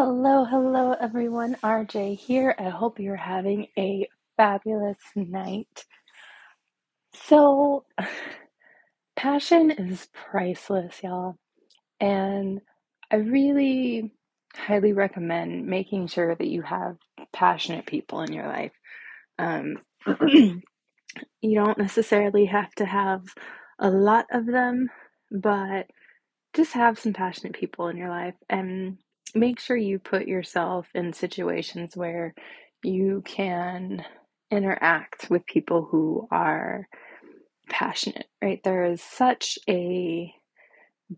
Hello, hello everyone. RJ here. I hope you're having a fabulous night. So, passion is priceless, y'all. And I really highly recommend making sure that you have passionate people in your life. Um, you don't necessarily have to have a lot of them, but just have some passionate people in your life and make sure you put yourself in situations where you can interact with people who are passionate, right? There is such a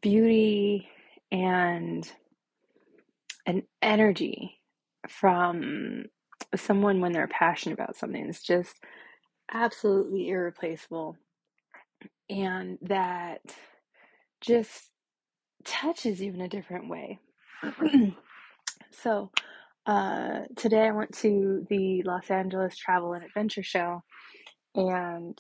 beauty and an energy from someone when they're passionate about something. It's just absolutely irreplaceable. And that just touches you in a different way. so, uh, today I went to the Los Angeles Travel and Adventure Show and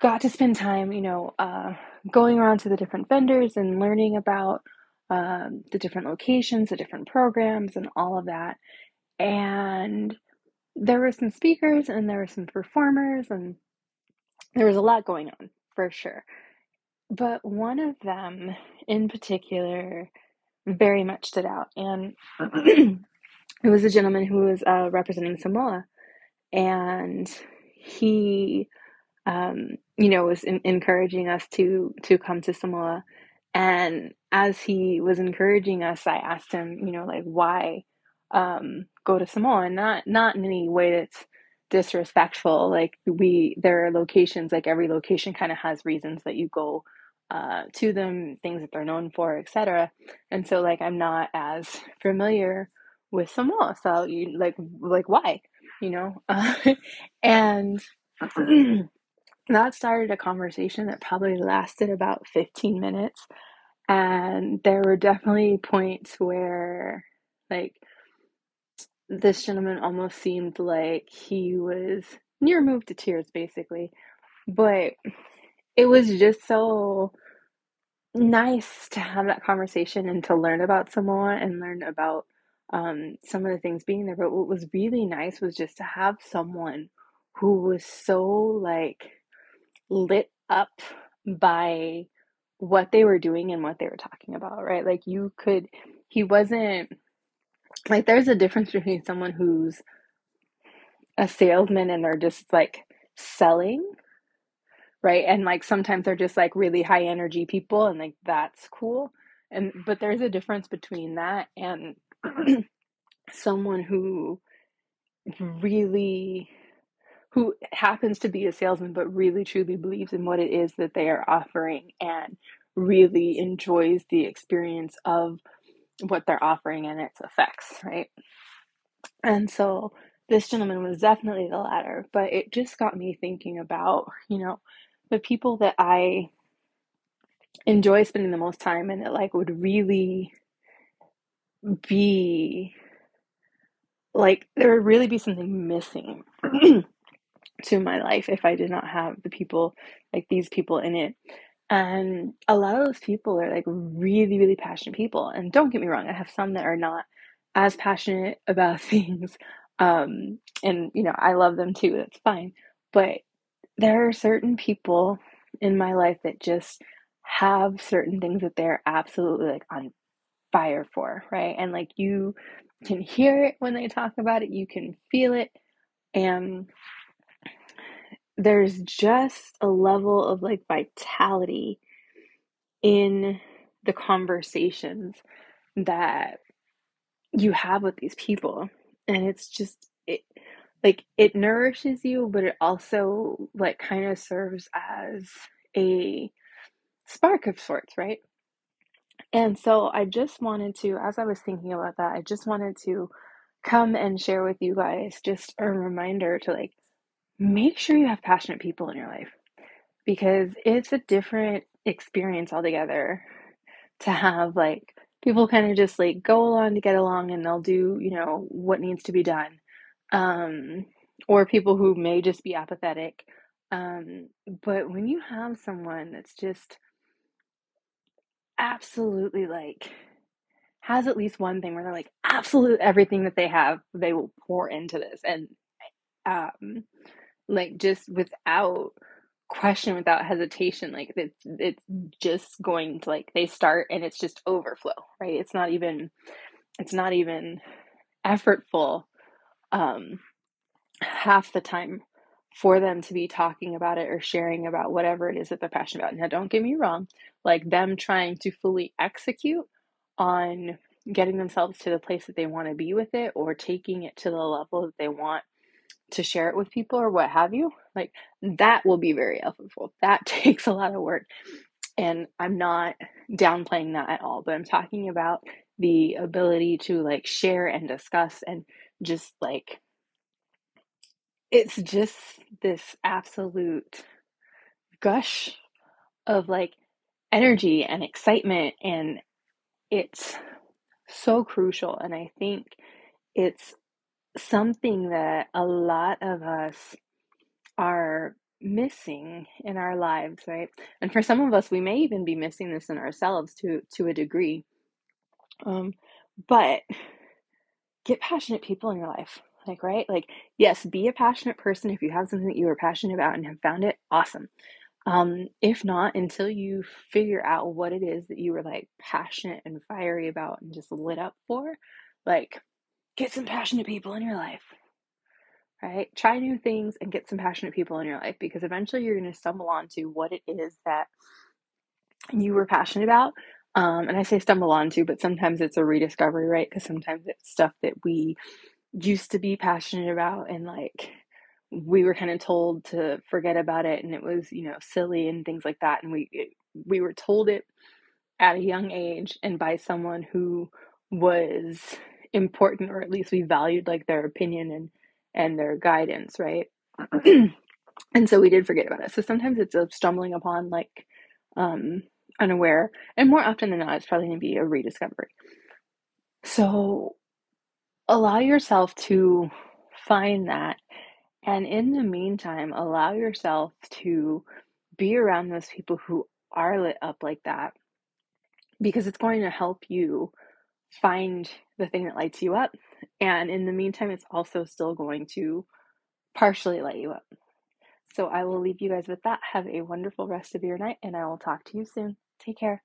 got to spend time, you know, uh, going around to the different vendors and learning about um, the different locations, the different programs, and all of that. And there were some speakers and there were some performers, and there was a lot going on for sure. But one of them in particular very much stood out. And it was a gentleman who was uh, representing Samoa. And he, um, you know, was in- encouraging us to to come to Samoa. And as he was encouraging us, I asked him, you know, like why um, go to Samoa? And not not in any way that's disrespectful. Like we, there are locations. Like every location kind of has reasons that you go uh, to them, things that they're known for, etc. And so, like, I'm not as familiar with Samoa. So, you like, like, why, you know? Uh, and that started a conversation that probably lasted about 15 minutes. And there were definitely points where, like, this gentleman almost seemed like he was near moved to tears, basically. But it was just so nice to have that conversation and to learn about Samoa and learn about um, some of the things being there. But what was really nice was just to have someone who was so like lit up by what they were doing and what they were talking about, right? Like you could, he wasn't like there's a difference between someone who's a salesman and they're just like selling right? And like sometimes they're just like really high energy people and like that's cool. And but there's a difference between that and someone who really who happens to be a salesman but really truly believes in what it is that they are offering and really enjoys the experience of what they're offering and its effects right? And so this gentleman was definitely the latter but it just got me thinking about you know the people that I enjoy spending the most time and that like would really be like there would really be something missing to my life if I did not have the people like these people in it. And a lot of those people are like really, really passionate people. And don't get me wrong, I have some that are not as passionate about things. Um, and you know, I love them too, that's fine. But there are certain people in my life that just have certain things that they're absolutely like on fire for, right? And like you can hear it when they talk about it, you can feel it, and there's just a level of like vitality in the conversations that you have with these people. And it's just like it nourishes you, but it also like kind of serves as a spark of sorts, right? And so I just wanted to, as I was thinking about that, I just wanted to come and share with you guys just a reminder to like make sure you have passionate people in your life because it's a different experience altogether to have like people kind of just like go along to get along and they'll do, you know, what needs to be done. Um, or people who may just be apathetic. Um, but when you have someone that's just absolutely like has at least one thing where they're like absolute everything that they have they will pour into this and um like just without question without hesitation like it's it's just going to like they start and it's just overflow right it's not even it's not even effortful um half the time for them to be talking about it or sharing about whatever it is that they're passionate about. Now, don't get me wrong, like them trying to fully execute on getting themselves to the place that they want to be with it or taking it to the level that they want to share it with people or what have you, like that will be very effortful. That takes a lot of work. And I'm not downplaying that at all, but I'm talking about the ability to like share and discuss and just like it's just this absolute gush of like energy and excitement and it's so crucial and i think it's something that a lot of us are missing in our lives right? And for some of us we may even be missing this in ourselves to to a degree. Um but get passionate people in your life like, right? Like, yes, be a passionate person if you have something that you are passionate about and have found it, awesome. Um, if not, until you figure out what it is that you were like passionate and fiery about and just lit up for, like, get some passionate people in your life, right? Try new things and get some passionate people in your life because eventually you're going to stumble onto what it is that you were passionate about. Um, and I say stumble onto, but sometimes it's a rediscovery, right? Because sometimes it's stuff that we used to be passionate about and like we were kind of told to forget about it and it was you know silly and things like that and we it, we were told it at a young age and by someone who was important or at least we valued like their opinion and and their guidance right? And so we did forget about it. So sometimes it's a stumbling upon like um unaware and more often than not it's probably going to be a rediscovery so allow yourself to find that. And in the meantime, allow yourself to be around those people who are lit up like that because it's going to help you find the thing that lights you up. And in the meantime, it's also still going to partially light you up. So I will leave you guys with that. Have a wonderful rest of your night, and I will talk to you soon. Take care.